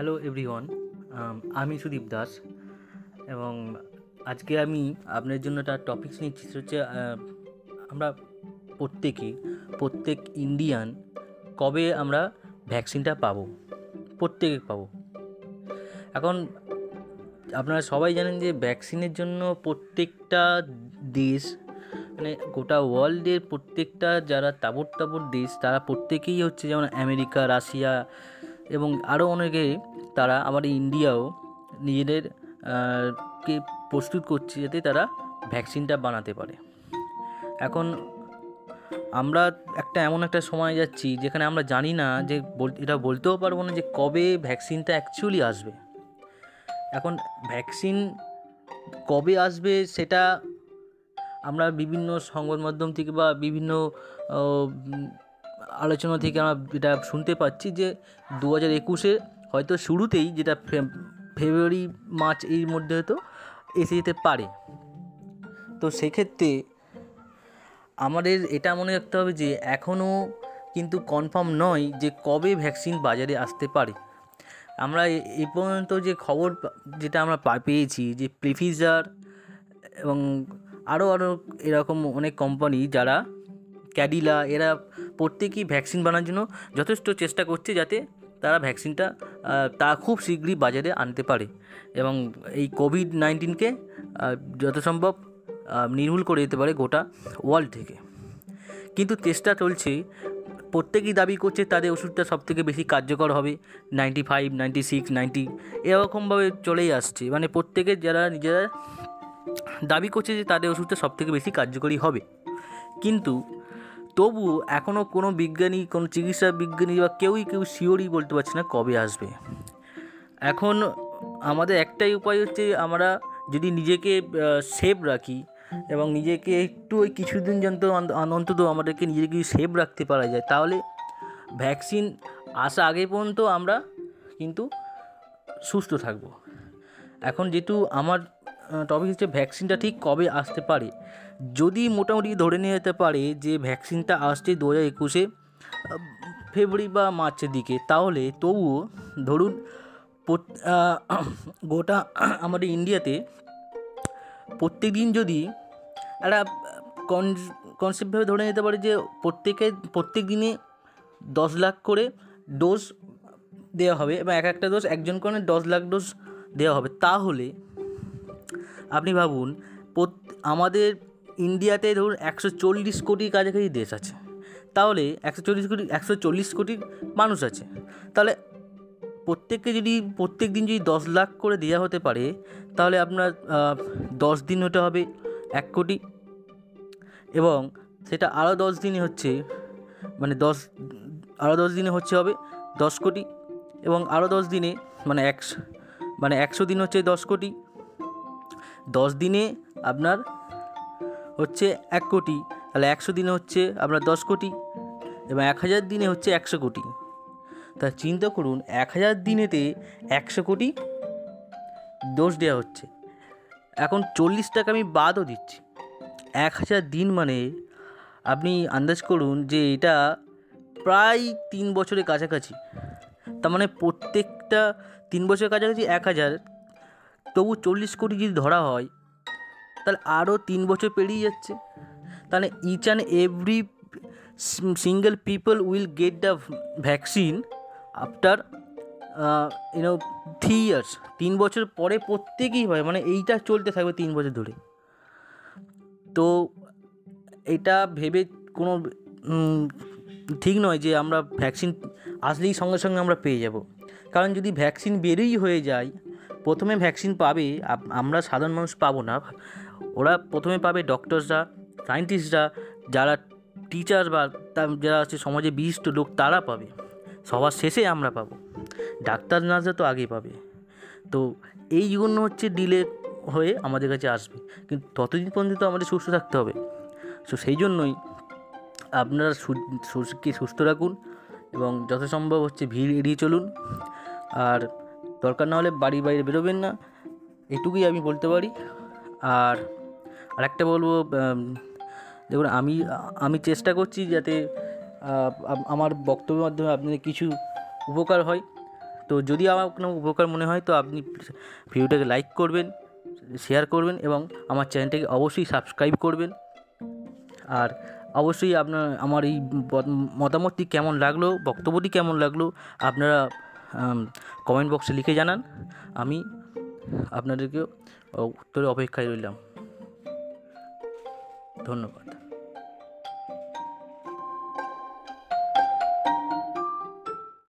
Hello everyone আমি সুদীপ দাস এবং আজকে আমি আপনার জন্য একটা টপিকস নিচ্ছি সেটা হচ্ছে আমরা প্রত্যেকেই প্রত্যেক ইন্ডিয়ান কবে আমরা ভ্যাকসিনটা পাবো? প্রত্যেকে পাবো। এখন আপনারা সবাই জানেন যে ভ্যাকসিনের জন্য প্রত্যেকটা দেশ মানে গোটা ওয়ার্ল্ডের প্রত্যেকটা যারা তাবর তাবর দেশ, তারা প্রত্যেকেই হচ্ছে যেমন আমেরিকা রাশিয়া এবং আরও অনেকে তারা আমাদের ইন্ডিয়াও নিজেদের কে প্রস্তুত করছে যাতে তারা ভ্যাকসিনটা বানাতে পারে। এখন আমরা একটা এমন একটা সময় যাচ্ছি যেখানে আমরা জানি না যে এটা বলতেও পারব না যে কবে ভ্যাকসিনটা অ্যাকচুয়ালি আসবে। এখন ভ্যাকসিন কবে আসবে সেটা আমরা বিভিন্ন সংবাদ মাধ্যম থেকে বা বিভিন্ন আলোচনা থেকে আমরা এটা শুনতে পাচ্ছি যে দু হাজার একুশে হয়তো শুরুতেই যেটা ফেব্রুয়ারি, মার্চ এর মধ্যে হয়তো এসে যেতে পারে। তো সেক্ষেত্রে আমাদের এটা মনে রাখতে হবে যে এখনও কিন্তু কনফার্ম নয় যে কবে ভ্যাকসিন বাজারে আসতে পারে। আমরা এ- পর্যন্ত যে খবর যেটা আমরা পা- পেয়েছি যে প্রিফিজার এবং আরও আরও এরকম অনেক কোম্পানি যারা ক্যাডিলা, এরা প্রত্যেকেই ভ্যাকসিন বানানোর জন্য যথেষ্ট চেষ্টা করছে যাতে তারা ভ্যাকসিনটা তা খুব শীঘ্রই বাজারে আনতে পারে। এবং এই কোভিড নাইন্টিনকে যত সম্ভব নির্মূল করে দিতে পারে গোটা ওয়ার্ল্ড থেকে। কিন্তু চেষ্টা চলছে, প্রত্যেকেই দাবি করছে তাদের ওষুধটা সব থেকে বেশি কার্যকর হবে, ninety five, ninety six, ninety, এরকমভাবে চলেই আসছে। মানে প্রত্যেকের যারা নিজেরা দাবি করছে যে তাদের ওষুধটা সবথেকে বেশি কার্যকরী হবে। কিন্তু তবু এখনও কোনো বিজ্ঞানী, কোনো চিকিৎসা বিজ্ঞানী বা কেউই কেউ শিওরই বলতে পারছে না কবে আসবে। এখন আমাদের একটাই উপায় হচ্ছে আমরা যদি নিজেকে সেভ রাখি এবং নিজেকে একটু ওই কিছুদিন যন্ত অন্তত আমাদেরকে নিজেকে সেভ রাখতে পারা যায়, তাহলে ভ্যাকসিন আসা আগে পর্যন্ত আমরা কিন্তু সুস্থ থাকব। এখন যেহেতু আমার টপিক হচ্ছে ভ্যাকসিনটা ঠিক কবে আসতে পারে? যদি মোটামুটি ধরে নিয়ে যেতে পারে যে ভ্যাকসিনটা আসছে দু হাজার একুশে ফেব্রুয়ারি বা মার্চের দিকে, তাহলে তবুও ধরুন গোটা আমাদের ইন্ডিয়াতে প্রত্যেক দিন যদি একটা কনসেপ্টভাবে ধরে নিতে পারে যে প্রত্যেকে প্রত্যেক দিনে দশ লাখ করে ডোজ দেওয়া হবে এবং এক একটা ডোজ একজন করে দশ লাখ ডোজ দেওয়া হবে, তাহলে আপনি ভাবুন আমাদের ইন্ডিয়াতে ধরুন একশো চল্লিশ কোটির কাছাকাছি দেশ আছে। তাহলে একশো চল্লিশ কোটি, একশো চল্লিশ কোটি মানুষ আছে। তাহলে প্রত্যেককে যদি প্রত্যেক দিন যদি দশ লাখ করে দেওয়া হতে পারে, তাহলে আপনার দশ দিন হতে হবে এক কোটি। এবং সেটা আরও দশ দিনে হচ্ছে মানে দশ, আরও দশ দিনে হচ্ছে হবে দশ কোটি। এবং আরও দশ দিনে মানে একশো মানে একশো দিন হচ্ছে দশ কোটি। দশ দিনে আপনার হচ্ছে এক কোটি, তাহলে একশো দিনে হচ্ছে আপনার দশ কোটি এবং এক হাজার দিনে হচ্ছে একশো কোটি। তা চিন্তা করুন, এক হাজার দিনেতে একশো কোটি দোষ দেওয়া হচ্ছে। এখন চল্লিশ টাকা আমি বাদও দিচ্ছি। এক হাজার দিন মানে আপনি আন্দাজ করুন যে এটা প্রায় তিন বছরের কাছাকাছি। তার মানে প্রত্যেকটা তিন বছরের কাছাকাছি এক হাজার তবু চল্লিশ কোটি যদি ধরা হয়, তাহলে আরও তিন বছর পেরিয়ে যাচ্ছে। তাহলে each and every single people will get the vaccine after you know three years তিন বছর পরে প্রত্যেকেই হয় মানে এইটা চলতে থাকবে তিন বছর ধরে। তো এটা ভেবে কোনো ঠিক নয় যে আমরা ভ্যাকসিন আসলেই সঙ্গে সঙ্গে আমরা পেয়ে যাব। কারণ যদি ভ্যাকসিন বেরোই হয়ে যায় প্রথমে ভ্যাকসিন পাবে আমরা সাধারণ মানুষ পাবো না। ওরা প্রথমে পাবে ডক্টরসরা, সায়েন্টিস্টরা, যারা টিচার বা যারা আছে সমাজে বিশিষ্ট লোক, তারা পাবে। সবার শেষে আমরা পাবো। ডাক্তার, নার্সরা তো আগে পাবে। তো এই জন্য হচ্ছে ডিলে হয়ে আমাদের কাছে আসবে। কিন্তু ততদিন পর্যন্ত আমাদের সুস্থ থাকতে হবে। সো সেই জন্যই আপনারা শরীরকে সুস্থ রাখুন এবং যত সম্ভব হচ্ছে ভিড় এড়িয়ে চলুন। আর দরকার না হলে বাড়ির বাইরে বেরোবেন না। এটুকুই আমি বলতে পারি। আর আরেকটা বলব দেখুন, আমি আমি চেষ্টা করছি যাতে আমার বক্তব্যের মাধ্যমে আপনাদের কিছু উপকার হয়। তো যদি আমার কোনো উপকার মনে হয়, তো আপনি ভিডিওটাকে লাইক করবেন শেয়ার করবেন এবং আমার চ্যানেলটাকে অবশ্যই সাবস্ক্রাইব করবেন। আর অবশ্যই আপনার, আমার এই মতামতটি কেমন লাগল, বক্তব্যটি কেমন লাগল, আপনারা কমেন্ট বক্সে লিখে জানান। আমি আপনাদেরকে উত্তরে অপেক্ষায় রইলাম। ধন্যবাদ।